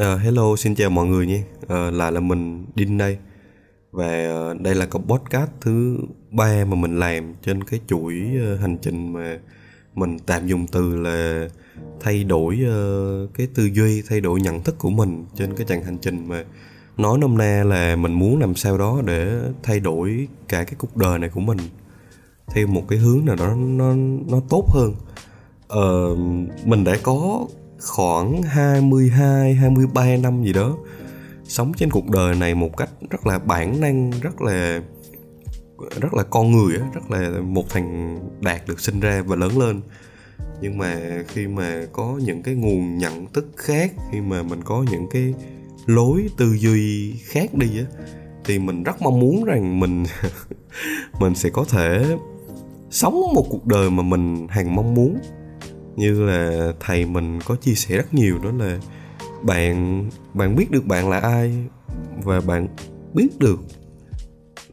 Uh, hello, xin chào mọi người nhé. Uh, lại là mình Đinh đây. Và uh, đây là cái podcast thứ ba mà mình làm trên cái chuỗi uh, hành trình mà mình tạm dùng từ là thay đổi uh, cái tư duy, thay đổi nhận thức của mình trên cái chặng hành trình mà nói nôm na là mình muốn làm sao đó để thay đổi cả cái cuộc đời này của mình theo một cái hướng nào đó nó nó tốt hơn. Uh, mình đã có khoảng 22, 23 năm gì đó sống trên cuộc đời này một cách rất là bản năng, rất là rất là con người á, rất là một thằng đạt được sinh ra và lớn lên. Nhưng mà khi mà có những cái nguồn nhận thức khác, khi mà mình có những cái lối tư duy khác đi á thì mình rất mong muốn rằng mình mình sẽ có thể sống một cuộc đời mà mình hằng mong muốn như là thầy mình có chia sẻ rất nhiều, đó là bạn bạn biết được bạn là ai và bạn biết được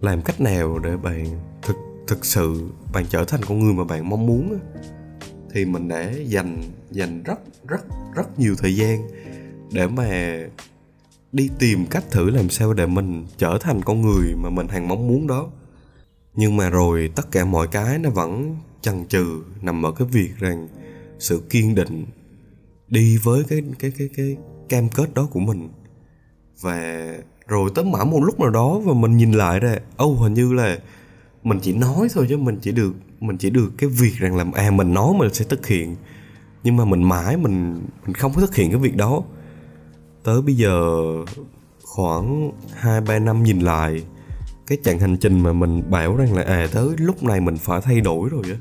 làm cách nào để bạn thực thực sự bạn trở thành con người mà bạn mong muốn thì mình đã dành dành rất rất rất nhiều thời gian để mà đi tìm cách thử làm sao để mình trở thành con người mà mình hằng mong muốn đó. Nhưng mà rồi tất cả mọi cái nó vẫn chần chừ nằm ở cái việc rằng sự kiên định đi với cái cái cái cái cam kết đó của mình. Và rồi tới mãi một lúc nào đó và mình nhìn lại ra ô oh, hình như là mình chỉ nói thôi chứ mình chỉ được mình chỉ được cái việc rằng làm à mình nói mình sẽ thực hiện. Nhưng mà mình mãi mình mình không có thực hiện cái việc đó. Tới bây giờ khoảng hai ba năm nhìn lại cái chặng hành trình mà mình bảo rằng là à tới lúc này mình phải thay đổi rồi á.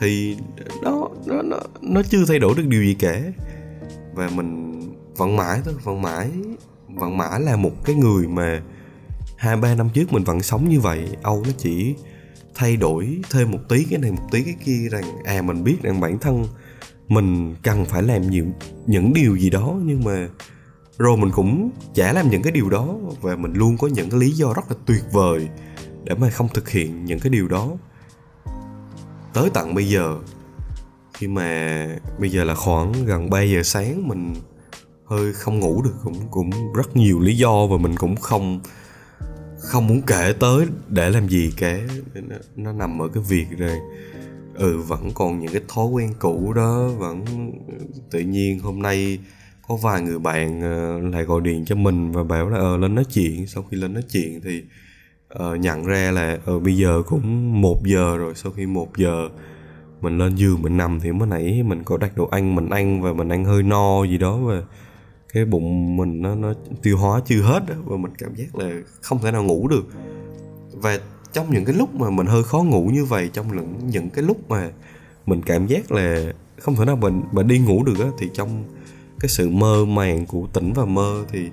Thì đó nó nó nó chưa thay đổi được điều gì cả. Và mình vẫn mãi thôi, vẫn mãi vẫn mãi là một cái người mà hai, ba năm trước mình vẫn sống như vậy. Âu nó chỉ thay đổi thêm một tí cái này, một tí cái kia, rằng à mình biết rằng bản thân mình cần phải làm nhiều, những điều gì đó, nhưng mà rồi mình cũng chả làm những cái điều đó. Và mình luôn có những cái lý do rất là tuyệt vời để mà không thực hiện những cái điều đó. Tới tận bây giờ khi mà bây giờ là khoảng gần 3 giờ sáng mình hơi không ngủ được cũng cũng rất nhiều lý do và mình cũng không không muốn kể tới để làm gì kể nó, nó nằm ở cái việc rồi ừ vẫn còn những cái thói quen cũ đó vẫn tự nhiên hôm nay có vài người bạn ờ, lại gọi điện cho mình và bảo là ờ lên nói chuyện. Sau khi lên nói chuyện thì uh, nhận ra là ờ uh, bây giờ cũng một giờ rồi sau khi một giờ mình lên giường mình nằm thì mới nãy mình có đặt đồ ăn mình ăn và mình ăn hơi no gì đó và cái bụng mình nó nó tiêu hóa chưa hết đó, và mình cảm giác là không thể nào ngủ được. Và trong những cái lúc mà mình hơi khó ngủ như vậy trong những những cái lúc mà mình cảm giác là không thể nào mình mà đi ngủ được á thì trong cái sự mơ màng của tỉnh và mơ thì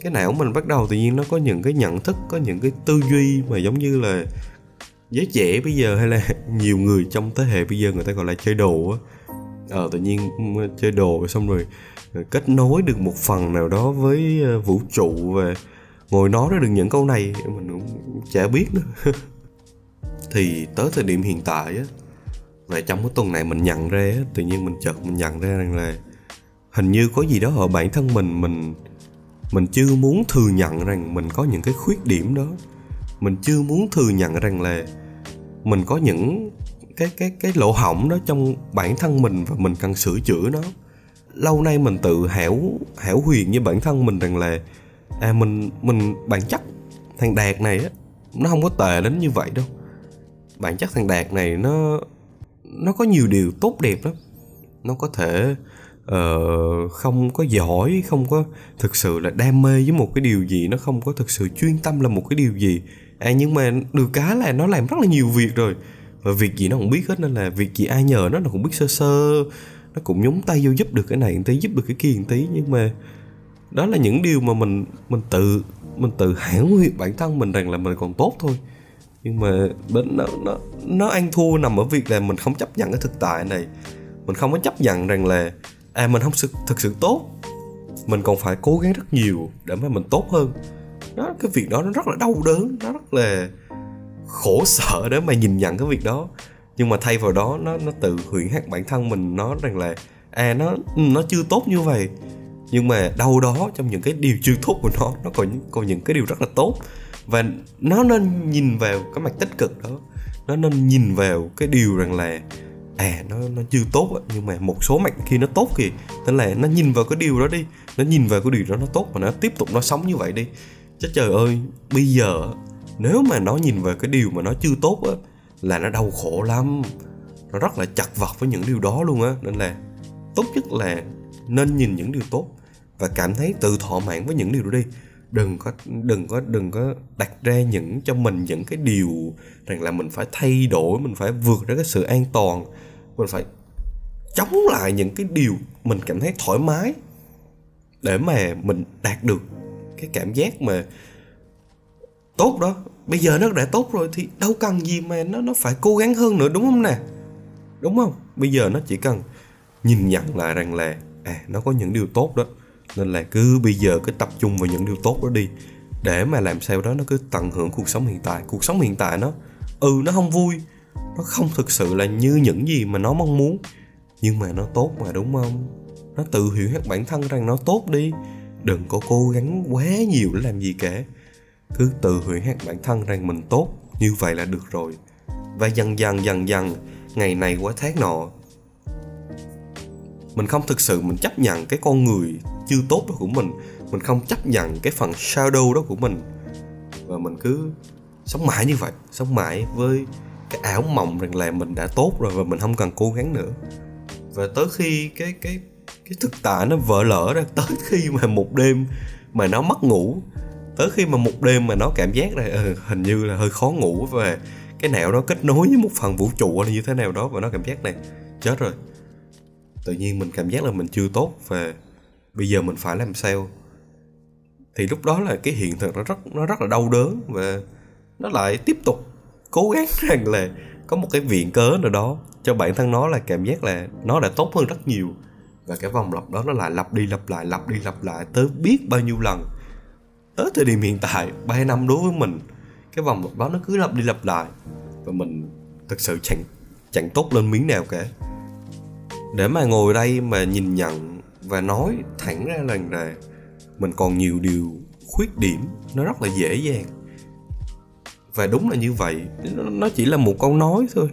cái não mình bắt đầu tự nhiên nó có những cái nhận thức có những cái tư duy mà giống như là giới trẻ bây giờ hay là nhiều người trong thế hệ bây giờ người ta gọi là chơi đồ á. Ờ tự nhiên chơi đồ xong rồi ờ, kết nối được một phần nào đó với ờ, vũ trụ và ngồi nói ra được những câu này mình cũng chả biết nữa. Thì tới thời điểm hiện tại á và trong cái tuần này mình nhận ra á, tự nhiên mình chợt mình nhận ra rằng là hình như có gì đó ở bản thân mình mình mình chưa muốn thừa nhận rằng mình có những cái khuyết điểm đó. Mình chưa muốn thừa nhận rằng là mình có những cái cái cái lỗ hỏng đó trong bản thân mình và mình cần sửa chữa nó. Lâu nay mình tự hẻo hẻo huyền với bản thân mình rằng là à mình mình, bản chất thằng đạt này á, nó không có tệ đến như vậy đâu. Bản chất thằng đạt này nó nó có nhiều điều tốt đẹp lắm. Nó có thể uh, không có giỏi không có thực sự là đam mê với một cái điều gì nó không có thực sự chuyên tâm là một cái điều gì. À nhưng mà được cái là nó làm rất là nhiều việc rồi. Và việc gì nó cũng biết hết nên là việc gì ai nhờ nó nó cũng biết sơ sơ. Nó cũng nhúng tay vô giúp được cái này một tí giúp được cái kia một tí. Nhưng mà đó là những điều mà mình mình tự mình tự hãn huyệt bản thân mình rằng là mình còn tốt thôi. Nhưng mà đến nó nó nó ăn thua nằm ở việc là mình không chấp nhận cái thực tại này. Mình không có chấp nhận rằng là à mình không thực sự tốt. Mình còn phải cố gắng rất nhiều để mà mình tốt hơn. Đó, cái việc đó nó rất là đau đớn, nó rất là khổ sở để mà nhìn nhận cái việc đó. Nhưng mà thay vào đó, nó nó tự huyễn hát bản thân mình, nó rằng là à nó ừ, nó chưa tốt như vậy. Nhưng mà đâu đó trong những cái điều chưa tốt của nó nó còn còn những cái điều rất là tốt. Và nó nên nhìn vào cái mặt tích cực đó. Nó nên nhìn vào cái điều rằng là à nó nó chưa tốt á, nhưng mà một số mặt khi nó tốt kìa. Nên là nó nhìn vào cái điều đó đi. Nó nhìn vào cái điều đó nó tốt và nó tiếp tục nó sống như vậy đi. Chứ trời ơi, bây giờ nếu mà nó nhìn vào cái điều mà nó chưa tốt á, là nó đau khổ lắm. Nó rất là chặt vật với những điều đó luôn á. Nên là tốt nhất là nên nhìn những điều tốt và cảm thấy tự thỏa mãn với những điều đó đi. Đừng có đừng có đừng có đặt ra những cho mình những cái điều rằng là mình phải thay đổi, mình phải vượt ra cái sự an toàn mình phải chống lại những cái điều mình cảm thấy thoải mái để mà mình đạt được cái cảm giác mà tốt đó. Bây giờ nó đã tốt rồi thì đâu cần gì mà nó nó phải cố gắng hơn nữa, đúng không nè? Đúng không? Bây giờ nó chỉ cần nhìn nhận lại rằng là à nó có những điều tốt đó, nên là cứ bây giờ cứ tập trung vào những điều tốt đó đi, để mà làm sao đó nó cứ tận hưởng cuộc sống hiện tại. Cuộc sống hiện tại nó ừ nó không vui nó không thực sự là như những gì mà nó mong muốn. Nhưng mà nó tốt mà, đúng không? Nó tự hiểu hết bản thân rằng nó tốt đi. Đừng có cố gắng quá nhiều để làm gì cả. Cứ tự hủy hết bản thân rằng mình tốt, như vậy là được rồi. Và dần dần dần dần, ngày này qua tháng nọ, mình không thực sự mình chấp nhận cái con người chưa tốt đó của mình. Mình không chấp nhận cái phần shadow đó của mình. Và mình cứ sống mãi như vậy, sống mãi với cái ảo mộng rằng là mình đã tốt rồi và mình không cần cố gắng nữa. Và tới khi cái cái cái thực tại nó vỡ lỡ ra tới khi mà một đêm mà nó mất ngủ tới khi mà một đêm mà nó cảm giác là ừ, hình như là hơi khó ngủ và cái não nó kết nối với một phần vũ trụ hay như thế nào đó và nó cảm giác này chết rồi. Tự nhiên mình cảm giác là mình chưa tốt và bây giờ mình phải làm sao? Thì lúc đó là cái hiện thực nó rất nó rất là đau đớn và nó lại tiếp tục cố gắng rằng là có một cái viện cớ nào đó cho bản thân nó là cảm giác là nó đã tốt hơn rất nhiều. Và cái vòng lặp đó nó lại lặp đi lặp lại, lặp đi lặp lại tới biết bao nhiêu lần. Tới thời điểm hiện tại 3 năm đối với mình, cái vòng lặp đó nó cứ lặp đi lặp lại. Và mình thực sự chẳng chẳng tốt lên miếng nào cả. Để mà ngồi đây mà nhìn nhận và nói thẳng ra lần là mình còn nhiều điều, khuyết điểm, nó rất là dễ dàng và đúng là như vậy, nó chỉ là một câu nói thôi.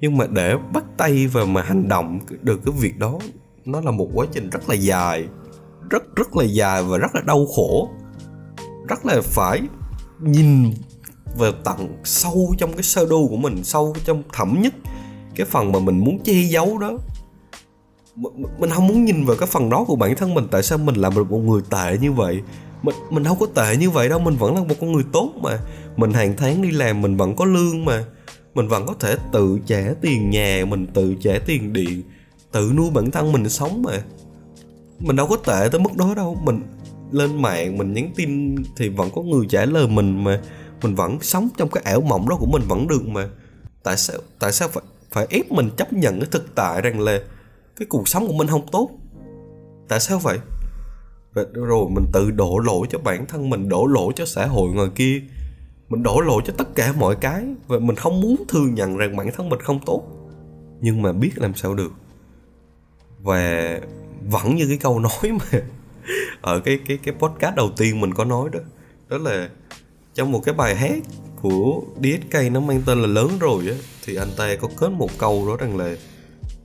Nhưng mà để bắt tay và mà hành động được cái việc đó, nó là một quá trình rất là dài. Rất rất là dài và rất là đau khổ. Rất là phải nhìn về tận sâu trong cái sơ đồ của mình, sâu trong thẳm nhất cái phần mà mình muốn che giấu đó. Mình không muốn nhìn vào cái phần đó của bản thân mình, tại sao mình làm được một người tệ như vậy? Mình mình đâu có tệ như vậy đâu, mình vẫn là một con người tốt mà. Mình hàng tháng đi làm mình vẫn có lương mà. Mình vẫn có thể tự trả tiền nhà, mình tự trả tiền điện, tự nuôi bản thân mình sống mà. Mình đâu có tệ tới mức đó đâu. Mình lên mạng mình nhắn tin thì vẫn có người trả lời mình mà. Mình vẫn sống trong cái ảo mộng đó của mình vẫn được mà. Tại sao tại sao phải phải ép mình chấp nhận cái thực tại rằng là cái cuộc sống của mình không tốt? Tại sao vậy? Rồi mình tự đổ lỗi cho bản thân mình, đổ lỗi cho xã hội ngoài kia. Mình đổ lỗi cho tất cả mọi cái và mình không muốn thừa nhận rằng bản thân mình không tốt. Nhưng mà biết làm sao được. Và vẫn như cái câu nói mà ở cái cái cái podcast đầu tiên mình có nói đó đó là trong một cái bài hát của DSK nó mang tên là lớn rồi á, thì anh ta có kết một câu đó rằng là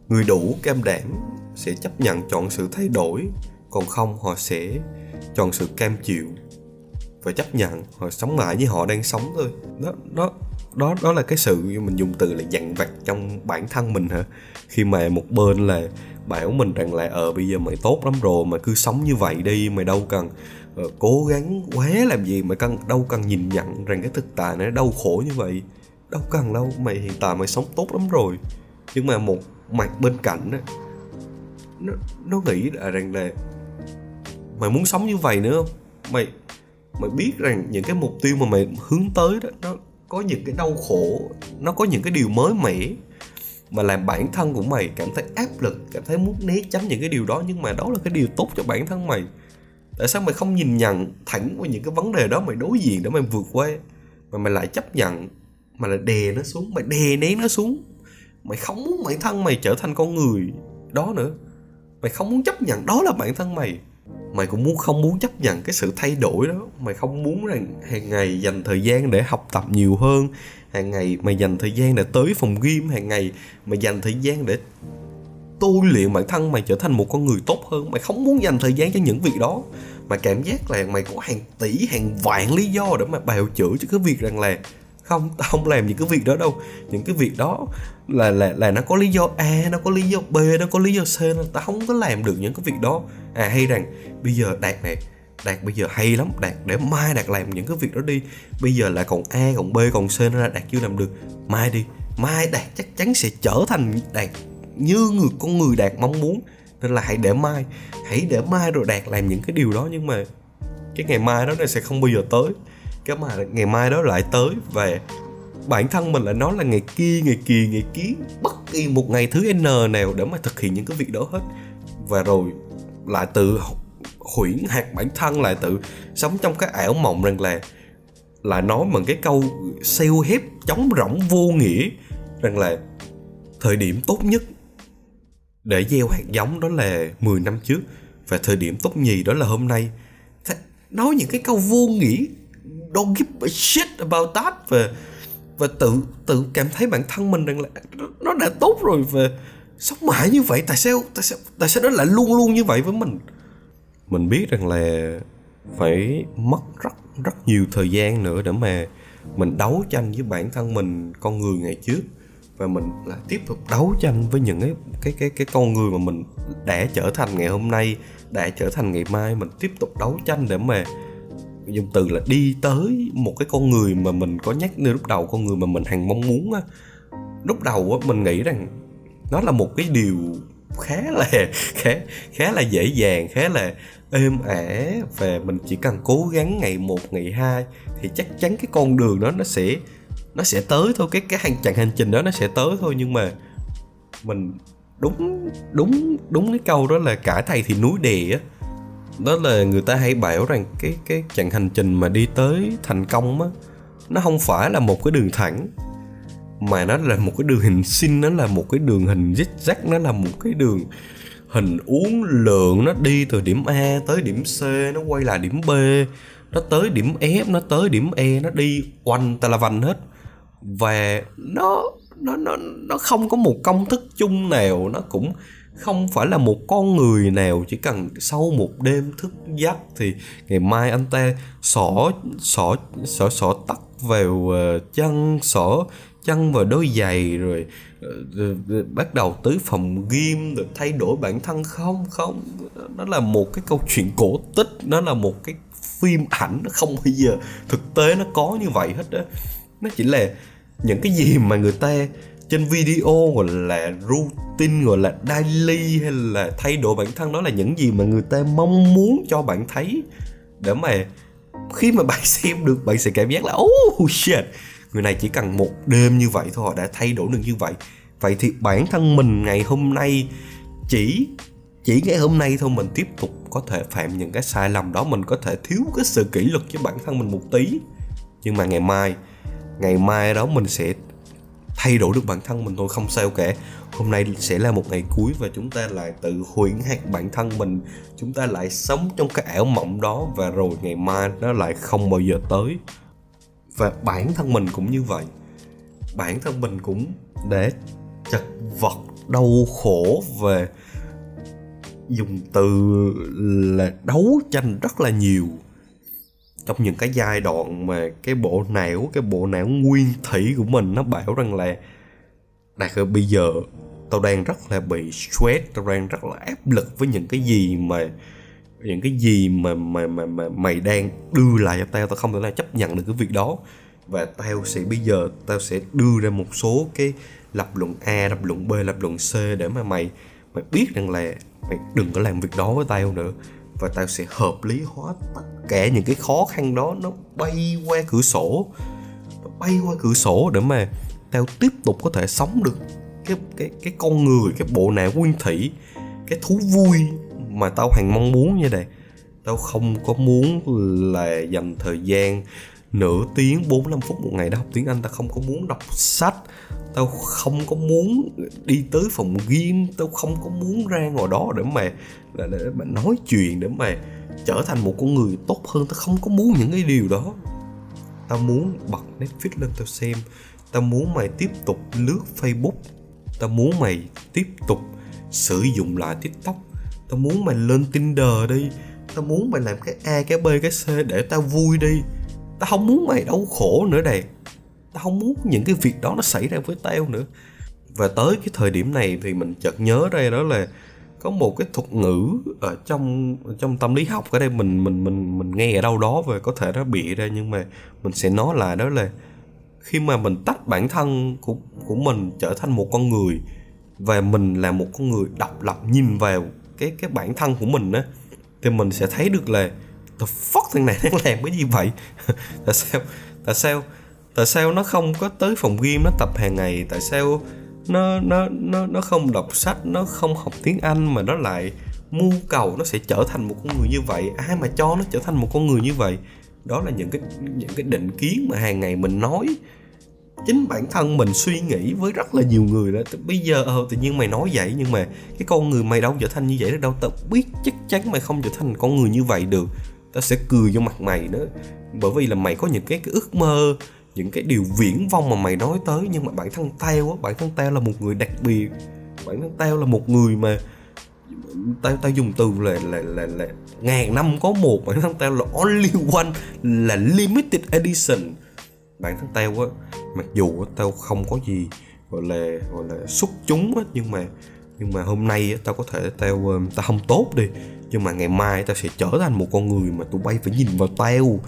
người đủ cam đảm sẽ chấp nhận chọn sự thay đổi còn không họ sẽ chọn sự cam chịu và chấp nhận họ sống mãi như họ đang sống thôi. Đó đó đó đó là cái sự mình dùng từ là dằn vặt trong bản thân mình hả? Khi mà một bên là bảo mình rằng là ờ bây giờ mày tốt lắm rồi mà cứ sống như vậy đi mày đâu cần uh, cố gắng quá làm gì mà cần đâu cần nhìn nhận rằng cái thực tại nó đau khổ như vậy. Đâu cần đâu mày hiện tại mày sống tốt lắm rồi. Nhưng mà một mặt bên cạnh á nó nó nghĩ là rằng là mày muốn sống như vậy nữa không? Mày mày biết rằng những cái mục tiêu mà mày hướng tới đó, nó có những cái đau khổ, nó có những cái điều mới mẻ mà làm bản thân của mày cảm thấy áp lực, cảm thấy muốn né tránh những cái điều đó. Nhưng mà đó là cái điều tốt cho bản thân mày. Tại sao mày không nhìn nhận thẳng vào những cái vấn đề đó? Mày đối diện để mày vượt qua, mà mày lại chấp nhận, mà lại đè nó xuống, mày đè nén nó xuống. Mày không muốn bản thân mày trở thành con người đó nữa. Mày không muốn chấp nhận đó là bản thân mày mày cũng muốn không muốn chấp nhận cái sự thay đổi đó. Mày không muốn rằng hàng ngày dành thời gian để học tập nhiều hơn. Hàng ngày mày dành thời gian để tới phòng gym. Hàng ngày mày dành thời gian để tôi luyện bản thân mày trở thành một con người tốt hơn. Mày không muốn dành thời gian cho những việc đó. Mà cảm giác là mày có hàng tỷ, hàng vạn lý do để mà bào chữa cho cái việc rằng là không tao không làm những cái việc đó đâu. Những cái việc đó là là là nó có lý do a, nó có lý do b, nó có lý do c nên tao không có làm được những cái việc đó. À hay rằng bây giờ đạt này đạt bây giờ hay lắm. Đạt, để mai đạt làm những cái việc đó đi. Bây giờ là còn a, còn b, còn c nên là đạt chưa làm được. Mai đi. Mai đạt chắc chắn sẽ trở thành đạt như người, con người đạt mong muốn. Nên là hãy để mai. Hãy để mai rồi đạt làm những cái điều đó. Nhưng mà cái ngày mai đó nó sẽ không bao giờ tới cái mà ngày mai đó lại tới và bản thân mình lại nói là ngày kia, ngày kỳ, ngày kia bất kỳ một ngày thứ n nào để mà thực hiện những cái việc đó hết. Và rồi lại tự huyễn hạt bản thân, lại tự sống trong cái ảo mộng rằng là lại nói bằng cái câu sale hép chống rỗng vô nghĩa rằng là thời điểm tốt nhất để gieo hạt giống đó là 10 năm trước và thời điểm tốt nhì đó là hôm nay. Nói những cái câu vô nghĩa don't give a shit about that. Và và tự tự cảm thấy bản thân mình rằng là nó đã tốt rồi và sống mãi như vậy. Tại sao tại sao tại sao nó lại luôn luôn như vậy với mình? Mình biết rằng là phải mất rất rất nhiều thời gian nữa để mà mình đấu tranh với bản thân mình, con người ngày trước. Và mình lại tiếp tục đấu tranh với những cái cái cái cái con người mà mình đã trở thành ngày hôm nay, đã trở thành ngày mai. Mình tiếp tục đấu tranh để mà dùng từ là đi tới một cái con người mà mình có nhắc nơi lúc đầu, con người mà mình hằng mong muốn á. Lúc đầu á, mình nghĩ rằng nó là một cái điều khá là, khá khá là dễ dàng, khá là êm ả và mình chỉ cần cố gắng ngày một, ngày hai thì chắc chắn cái con đường đó nó sẽ nó sẽ tới thôi. Cái cái hành, chặng hành trình đó nó sẽ tới thôi. Nhưng mà mình đúng đúng đúng cái câu đó là cả thầy thì núi đè á đó là người ta hay bảo rằng cái cái chặng hành trình mà đi tới thành công á, nó không phải là một cái đường thẳng, mà nó là một cái đường hình sin nó là một cái đường hình zigzag nó là một cái đường hình uốn lượn. Nó đi từ điểm A tới điểm C, nó quay lại điểm B, nó tới điểm F, nó tới điểm E nó đi quanh ta là vành hết. Và nó nó nó nó không có một công thức chung nào, nó cũng không phải là một con người nào chỉ cần sau một đêm thức giấc thì ngày mai anh ta xỏ xỏ xỏ xỏ tắt vào ờ, chân xỏ chân vào đôi giày rồi uh, bắt đầu tới phòng gym rồi thay đổi bản thân. Không không nó là một cái câu chuyện cổ tích nó là một cái phim ảnh. Nó không bao giờ thực tế nó có như vậy hết đó nó chỉ là những cái gì mà người ta trên video gọi là routine, gọi là daily hay là thay đổi bản thân, đó là những gì mà người ta mong muốn cho bạn thấy. Để mà khi mà bạn xem được, bạn sẽ cảm giác là oh shit, người này chỉ cần một đêm như vậy thôi, họ đã thay đổi được như vậy. Vậy thì bản thân mình ngày hôm nay, chỉ chỉ ngày hôm nay thôi, mình tiếp tục có thể phạm những cái sai lầm đó, mình có thể thiếu cái sự kỷ luật cho bản thân mình một tí. Nhưng mà ngày mai ngày mai đó mình sẽ thay đổi được bản thân mình thôi, không sao cả. Hôm nay sẽ là một ngày cuối và chúng ta lại tự huyễn hạt bản thân mình. Chúng ta lại sống trong cái ảo mộng đó và rồi ngày mai nó lại không bao giờ tới. Và bản thân mình cũng như vậy. Bản thân mình cũng để chật vật, đau khổ về dùng từ là đấu tranh rất là nhiều trong những cái giai đoạn mà cái bộ não cái bộ não nguyên thủy của mình nó bảo rằng là đạt ơi bây giờ tao đang rất là bị stress tao đang rất là áp lực với những cái gì mà những cái gì mà mà mà, mà mày đang đưa lại cho tao tao không thể nào chấp nhận được cái việc đó. Và tao sẽ bây giờ tao sẽ đưa ra một số cái lập luận A lập luận B lập luận C để mà mày mày biết rằng là mày đừng có làm việc đó với tao nữa và tao sẽ hợp lý hóa tất cả những cái khó khăn đó nó bay qua cửa sổ. Bay qua cửa sổ để mà tao tiếp tục có thể sống được cái cái cái con người, cái bộ não nguyên thủy, cái thú vui mà tao hằng mong muốn như này tao không có muốn là dành thời gian nửa tiếng 45 phút một ngày để học tiếng Anh, tao không có muốn đọc sách tao không có muốn đi tới phòng gym tao không có muốn ra ngồi đó để mà để, để mà nói chuyện để mà trở thành một con người tốt hơn. Tao không có muốn những cái điều đó. Tao muốn bật netflix lên tao xem. Tao muốn mày tiếp tục lướt facebook. Tao muốn mày tiếp tục sử dụng lại tiktok. Tao muốn mày lên tinder đi. Tao muốn mày làm cái a cái b cái c để tao vui đi. Tao không muốn mày đau khổ nữa đây tao không muốn những cái việc đó nó xảy ra với tao nữa. Và tới cái thời điểm này thì mình chợt nhớ ra đó là có một cái thuật ngữ ở trong trong tâm lý học ở đây mình mình mình mình nghe ở đâu đó và có thể nó bị ra nhưng mà mình sẽ nói lại đó là khi mà mình tách bản thân của của mình trở thành một con người và mình là một con người độc lập nhìn vào cái cái bản thân của mình á, thì mình sẽ thấy được là the fuck, thằng này đang làm cái gì vậy? Tại sao tại sao tại sao nó không có tới phòng gym nó tập hàng ngày? Tại sao nó nó nó nó không đọc sách nó không học tiếng anh mà nó lại mưu cầu nó sẽ trở thành một con người như vậy? Ai mà cho nó trở thành một con người như vậy? Đó là những cái những cái định kiến mà hàng ngày mình nói. Chính bản thân mình suy nghĩ với rất là nhiều người đó. Bây giờ ờ tự nhiên mày nói vậy nhưng mà cái con người mày đâu trở thành như vậy được đâu. Tao biết chắc chắn mày không trở thành con người như vậy được. Tao sẽ cười vô mặt mày nữa bởi vì là mày có những cái, cái ước mơ những cái điều viễn vông mà mày nói tới, nhưng mà bản thân tao á, bản thân tao là một người đặc biệt. Bản thân tao là một người mà tao tao dùng từ là là là là ngàn năm có một. Bản thân tao là only one, là limited edition. Bản thân tao á, mặc dù tao không có gì gọi là gọi là xuất chúng á, nhưng mà nhưng mà hôm nay tao có thể tao um, tao không tốt đi. Nhưng mà ngày mai tao sẽ trở thành một con người mà tụi bay phải nhìn vào tao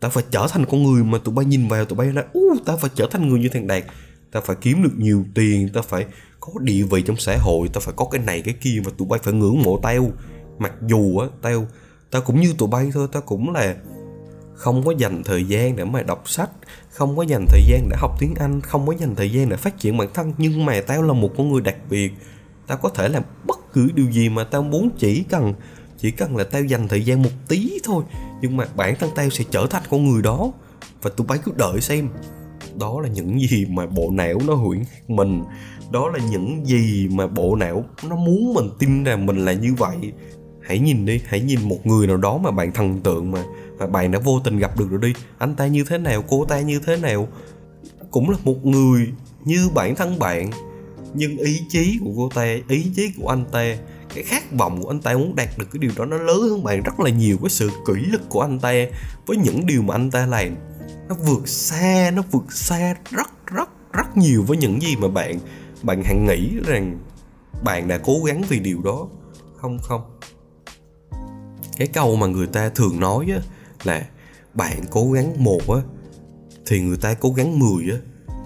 tao phải trở thành con người mà tụi bay nhìn vào, tụi bay nói u tao phải trở thành người như thằng đạt. Tao phải kiếm được nhiều tiền tao phải có địa vị trong xã hội tao phải có cái này, cái kia và tụi bay phải ngưỡng mộ tao. Mặc dù á, tao tao cũng như tụi bay thôi, tao cũng là không có dành thời gian để mà đọc sách, không có dành thời gian để học tiếng anh, không có dành thời gian để phát triển bản thân, nhưng mà tao là một con người đặc biệt. Tao có thể làm bất cứ điều gì mà tao muốn, chỉ cần chỉ cần là tao dành thời gian một tí thôi nhưng mà bản thân tao sẽ trở thành con người đó. Và tụi bay cứ đợi xem. Đó là những gì mà bộ não nó huyễn mình. Đó là những gì mà bộ não nó muốn mình tin rằng mình là như vậy. Hãy nhìn đi, hãy nhìn một người nào đó mà bạn thần tượng mà mà bạn đã vô tình gặp được rồi đi. Anh ta như thế nào, cô ta như thế nào? Cũng là một người như bản thân bạn. Nhưng ý chí của cô ta, ý chí của anh ta cái khát vọng của anh ta muốn đạt được cái điều đó nó lớn hơn bạn rất là nhiều cái sự kỷ lực của anh ta với những điều mà anh ta làm. Nó vượt xa, nó vượt xa rất rất rất nhiều với những gì mà bạn bạn hẳn nghĩ rằng bạn đã cố gắng vì điều đó. Không không. Cái câu mà người ta thường nói á, là bạn cố gắng một á, thì người ta cố gắng mười á.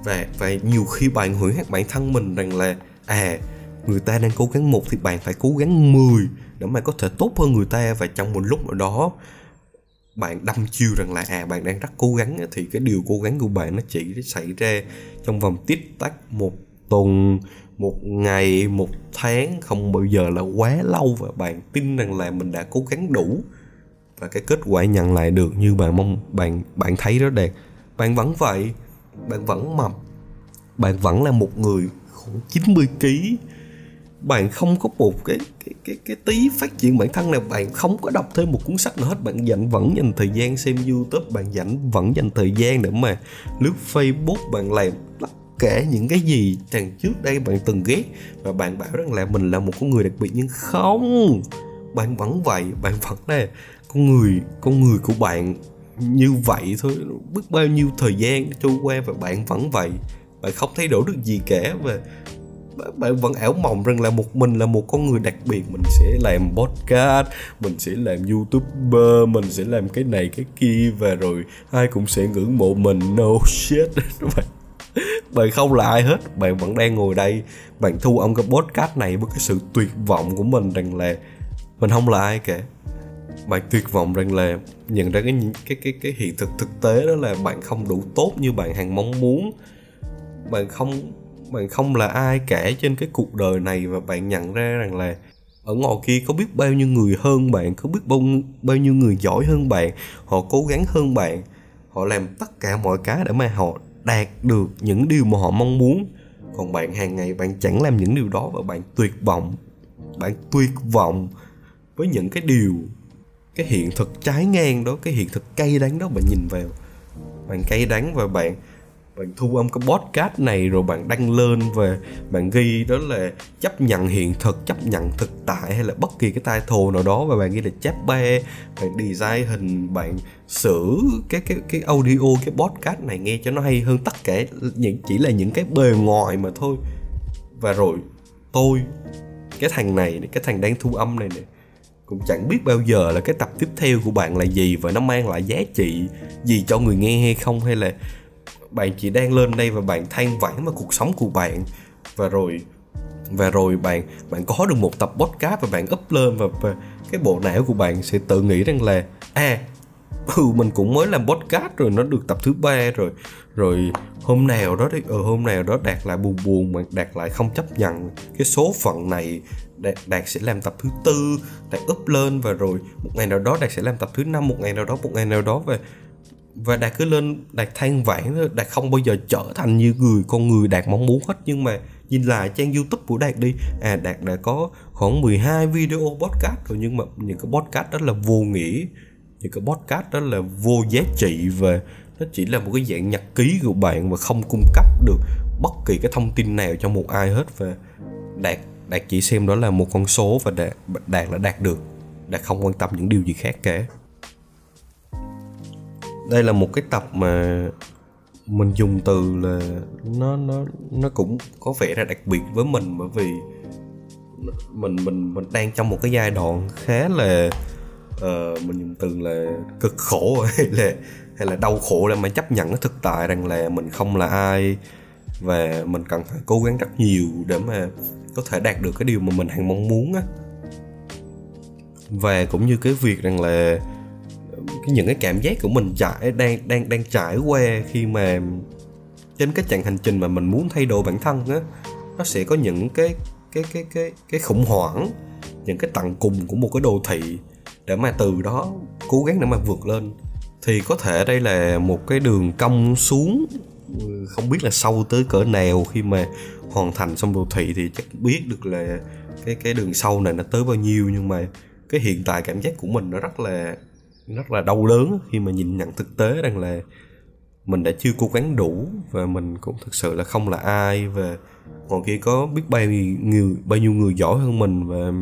Và và nhiều khi bạn hủy hạt bản thân mình rằng là à người ta đang cố gắng một thì bạn phải cố gắng 10 để mà có thể tốt hơn người ta. Và trong một lúc nào đó, bạn đâm chiêu rằng là à bạn đang rất cố gắng thì cái điều cố gắng của bạn nó chỉ xảy ra trong vòng tích tắc một tuần, một ngày, một tháng, không bao giờ là quá lâu. Và bạn tin rằng là mình đã cố gắng đủ. Và cái kết quả nhận lại được như bạn mong, bạn bạn thấy đó đẹp bạn vẫn vậy, bạn vẫn mập. Bạn vẫn là một người khoảng 90 kg bạn không có một cái cái cái cái tí phát triển bản thân nào bạn không có đọc thêm một cuốn sách nào hết. Bạn dành vẫn dành thời gian xem youtube, bạn dành, vẫn dành thời gian để mà lướt facebook, bạn làm tất cả những cái gì thằng trước đây bạn từng ghét. Và bạn bảo rằng là mình là một con người đặc biệt, nhưng không, bạn vẫn vậy, bạn vẫn là con người con người của bạn như vậy thôi. Biết bao nhiêu thời gian trôi qua và bạn vẫn vậy, bạn không thay đổi được gì cả. Và bạn vẫn ảo mộng rằng là một mình là một con người đặc biệt. Mình sẽ làm podcast, mình sẽ làm youtuber, mình sẽ làm cái này, cái kia và rồi ai cũng sẽ ngưỡng mộ mình. No shit. Bạn bạn không là ai hết. Bạn vẫn đang ngồi đây. Bạn thu ông cái podcast này với cái sự tuyệt vọng của mình rằng là mình không là ai cả. Bạn tuyệt vọng rằng là nhận ra cái cái cái cái hiện thực thực tế đó là bạn không đủ tốt như bạn hàng mong muốn. Bạn không bạn không là ai cả trên cái cuộc đời này và bạn nhận ra rằng là ở ngoài kia có biết bao nhiêu người hơn bạn, có biết bao bao nhiêu người giỏi hơn bạn, họ cố gắng hơn bạn, họ làm tất cả mọi cái để mà họ đạt được những điều mà họ mong muốn. Còn bạn hàng ngày bạn chẳng làm những điều đó và bạn tuyệt vọng, bạn tuyệt vọng với những cái điều, cái hiện thực trái ngang đó, cái hiện thực cay đắng đó bạn nhìn vào. Bạn cay đắng và bạn bạn thu âm cái podcast này rồi bạn đăng lên và bạn ghi đó là chấp nhận hiện thực, chấp nhận thực tại hay là bất kỳ cái title nào đó và bạn ghi là chap ba bạn design hình, bạn sửa cái cái cái audio, cái podcast này nghe cho nó hay hơn tất cả những, chỉ là những cái bề ngoài mà thôi. Và rồi tôi, cái thằng này cái thằng đang thu âm này này cũng chẳng biết bao giờ là cái tập tiếp theo của bạn là gì và nó mang lại giá trị gì cho người nghe hay không hay là bạn chỉ đang lên đây và bạn than vãn vào cuộc sống của bạn. Và rồi và rồi bạn bạn có được một tập podcast và bạn up lên và, và cái bộ não của bạn sẽ tự nghĩ rằng là à ừ mình cũng mới làm podcast rồi nó được tập thứ ba rồi. Rồi hôm nào đó ừ, hôm nào đó đạt lại buồn buồn mà đạt lại không chấp nhận cái số phận này đạt, đạt sẽ làm tập thứ tư đạt up lên và rồi một ngày nào đó đạt sẽ làm tập thứ năm một ngày nào đó một ngày nào đó. Và và đạt cứ lên, đạt than vãn, đạt không bao giờ trở thành như người, con người đạt mong muốn hết. Nhưng mà nhìn lại trang youtube của đạt đi à đạt đã có khoảng 12 video podcast rồi. Nhưng mà những cái podcast đó là vô nghĩa. Những cái podcast đó là vô giá trị và nó chỉ là một cái dạng nhật ký của bạn và không cung cấp được bất kỳ cái thông tin nào cho một ai hết. Và đạt đạt chỉ xem đó là một con số và đạt đạt là đạt được. Đạt không quan tâm những điều gì khác cả đây là một cái tập mà mình dùng từ là nó nó nó cũng có vẻ là đặc biệt với mình bởi vì mình mình mình đang trong một cái giai đoạn khá là uh, mình dùng từ là cực khổ hay là hay là đau khổ để mà chấp nhận cái thực tại rằng là mình không là ai và mình cần phải cố gắng rất nhiều để mà có thể đạt được cái điều mà mình hằng mong muốn á. Và cũng như cái việc rằng là những cái cảm giác của mình trải, đang đang đang trải qua khi mà trên cái chặng hành trình mà mình muốn thay đổi bản thân á, nó sẽ có những cái cái cái cái cái khủng hoảng, những cái tận cùng của một cái đồ thị để mà từ đó cố gắng để mà vượt lên. Thì có thể đây là một cái đường cong xuống, không biết là sâu tới cỡ nào khi mà hoàn thành xong đồ thị thì chắc biết được là cái cái đường sâu này nó tới bao nhiêu, nhưng mà cái hiện tại cảm giác của mình nó rất là rất là đau đớn khi mà nhìn nhận thực tế rằng là mình đã chưa cố gắng đủ và mình cũng thực sự là không là ai và ngoài kia có biết bao nhiêu người, bao nhiêu người giỏi hơn mình và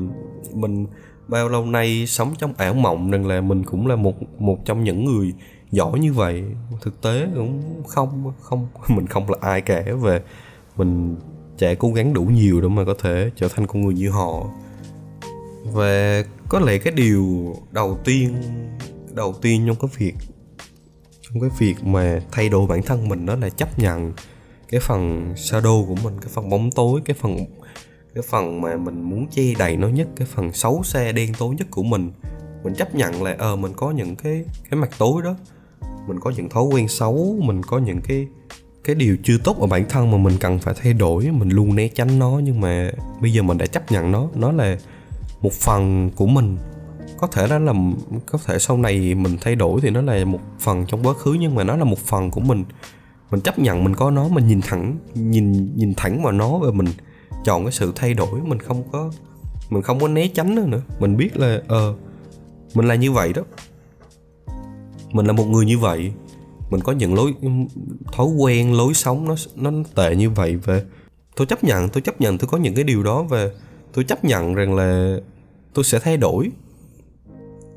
mình bao lâu nay sống trong ảo mộng rằng là mình cũng là một một trong những người giỏi như vậy. Thực tế cũng không không, mình không là ai cả và mình chả cố gắng đủ nhiều để mà có thể trở thành con người như họ và có lẽ cái điều đầu tiên đầu tiên trong cái việc, trong cái việc mà thay đổi bản thân mình đó là chấp nhận cái phần shadow của mình, cái phần bóng tối, cái phần cái phần mà mình muốn che đầy nó nhất, cái phần xấu xa đen tối nhất của mình. Mình chấp nhận là ờ mình có những cái cái mặt tối đó. Mình có những thói quen xấu, mình có những cái cái điều chưa tốt ở bản thân mà mình cần phải thay đổi, mình luôn né tránh nó. Nhưng mà bây giờ mình đã chấp nhận nó. Nó là một phần của mình. Có thể đó là có thể sau này mình thay đổi thì nó là một phần trong quá khứ nhưng mà nó là một phần của mình. Mình chấp nhận mình có nó mình nhìn thẳng nhìn nhìn thẳng vào nó và mình chọn cái sự thay đổi. Mình không có mình không có né tránh nữa nữa. Mình biết là ờ uh, mình là như vậy đó. Mình là một người như vậy. Mình có những lối thói quen lối sống nó nó tệ như vậy về tôi chấp nhận tôi chấp nhận tôi có những cái điều đó và tôi chấp nhận rằng là tôi sẽ thay đổi.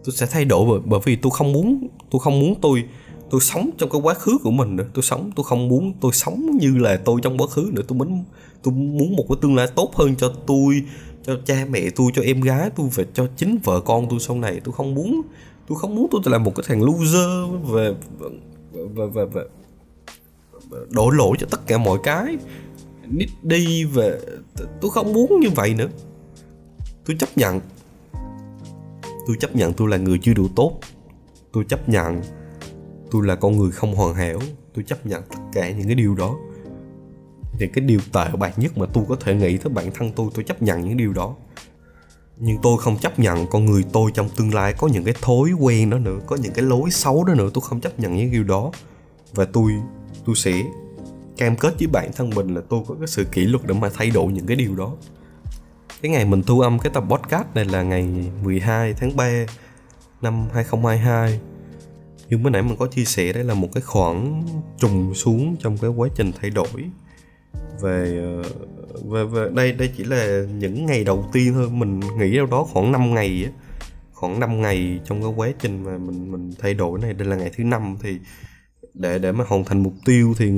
Tôi sẽ thay đổi bởi, bởi vì tôi không muốn tôi không muốn tôi tôi sống trong cái quá khứ của mình nữa. Tôi sống tôi không muốn tôi sống như là tôi trong quá khứ nữa. Tôi muốn tôi muốn một cái tương lai tốt hơn cho tôi cho cha mẹ tôi cho em gái tôi và cho chính vợ con tôi sau này. Tôi không muốn tôi không muốn tôi là một cái thằng loser và và và, và, và đổ lỗi cho tất cả mọi cái. Đi và tôi không muốn như vậy nữa. Tôi chấp nhận tôi chấp nhận tôi là người chưa đủ tốt. Tôi chấp nhận tôi là con người không hoàn hảo. Tôi chấp nhận tất cả những cái điều đó. Những cái điều tệ bạc nhất mà tôi có thể nghĩ tới bản thân tôi tôi chấp nhận những điều đó. Nhưng tôi không chấp nhận con người tôi trong tương lai có những cái thói quen đó nữa, có những cái lối xấu đó nữa. Tôi không chấp nhận những điều đó. Và tôi tôi sẽ cam kết với bản thân mình là tôi có cái sự kỷ luật để mà thay đổi những cái điều đó cái ngày mình thu âm cái tập podcast này là ngày 12 tháng 3 năm 2022 nhưng mới nãy mình có chia sẻ đây là một cái khoảng trùng xuống trong cái quá trình thay đổi. Về ờ, về, về đây đây chỉ là những ngày đầu tiên thôi. Mình nghĩ đâu đó khoảng 5 ngày á. Khoảng 5 ngày trong cái quá trình mà mình mình thay đổi này. Đây là ngày thứ năm thì để để mà hoàn thành mục tiêu thì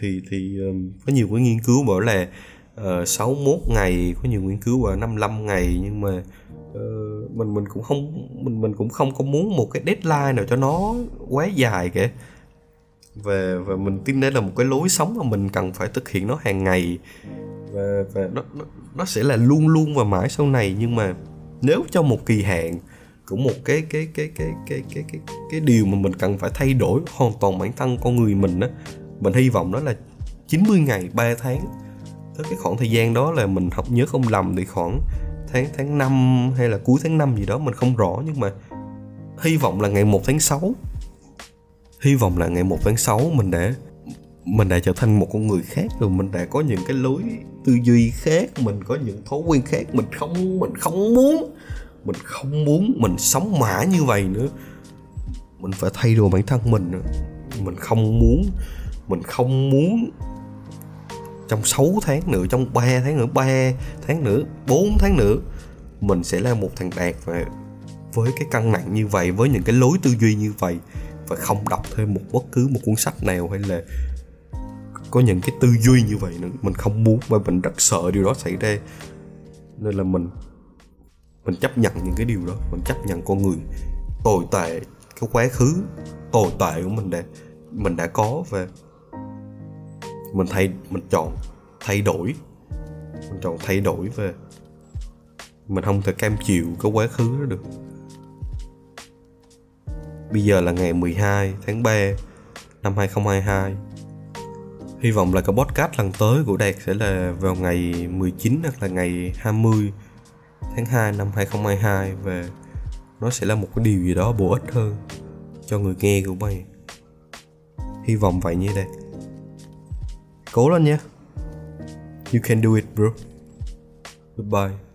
thì thì ờ, có nhiều cái nghiên cứu bảo là Ờ, uh, 61 ngày có nhiều nghiên cứu vào 55 ngày nhưng mà uh, mình mình cũng không mình mình cũng không có muốn một cái deadline nào cho nó quá dài kìa và và mình tin đây là một cái lối sống mà mình cần phải thực hiện nó hàng ngày. Và và nó nó, nó sẽ là luôn luôn và mãi sau này. Nhưng mà nếu cho một kỳ hạn cũng một cái cái cái cái cái cái cái cái điều mà mình cần phải thay đổi hoàn toàn bản thân con người mình á mình hy vọng đó là 90 ngày 3 tháng tới cái khoảng thời gian đó là mình học nhớ không lầm thì khoảng tháng tháng 5 hay là cuối tháng 5 gì đó mình không rõ, nhưng mà hy vọng là ngày 1 tháng 6 hy vọng là ngày 1 tháng 6 mình đã mình đã trở thành một con người khác rồi, mình đã có những cái lối tư duy khác, mình có những thói quen khác, mình không mình không muốn, mình không muốn mình sống mãi như vậy nữa mình phải thay đổi bản thân mình nữa. mình không muốn, mình không muốn trong 6 tháng nữa, trong 3 tháng nữa 3 tháng nữa 4 tháng nữa, mình sẽ là một thằng đạt và với cái cân nặng như vậy, với những cái lối tư duy như vậy và không đọc thêm một bất cứ một cuốn sách nào hay là có những cái tư duy như vậy nữa, mình không muốn và mình rất sợ điều đó xảy ra. Nên là mình mình chấp nhận những cái điều đó, mình chấp nhận con người tồi tệ, cái quá khứ tồi tệ của mình đã mình đã có và mình thay, mình chọn thay đổi mình chọn thay đổi về mình không thể cam chịu cái quá khứ đó được bây giờ là ngày 12 tháng 3 năm 2022 Hy vọng là cái podcast lần tới của Đạt sẽ là vào ngày 19 hoặc là ngày 20 tháng 2 năm 2022 và nó sẽ là một cái điều gì đó bổ ích hơn cho người nghe của mày. Hy vọng vậy như đây. Cố lên nha. You can do it bro. Goodbye.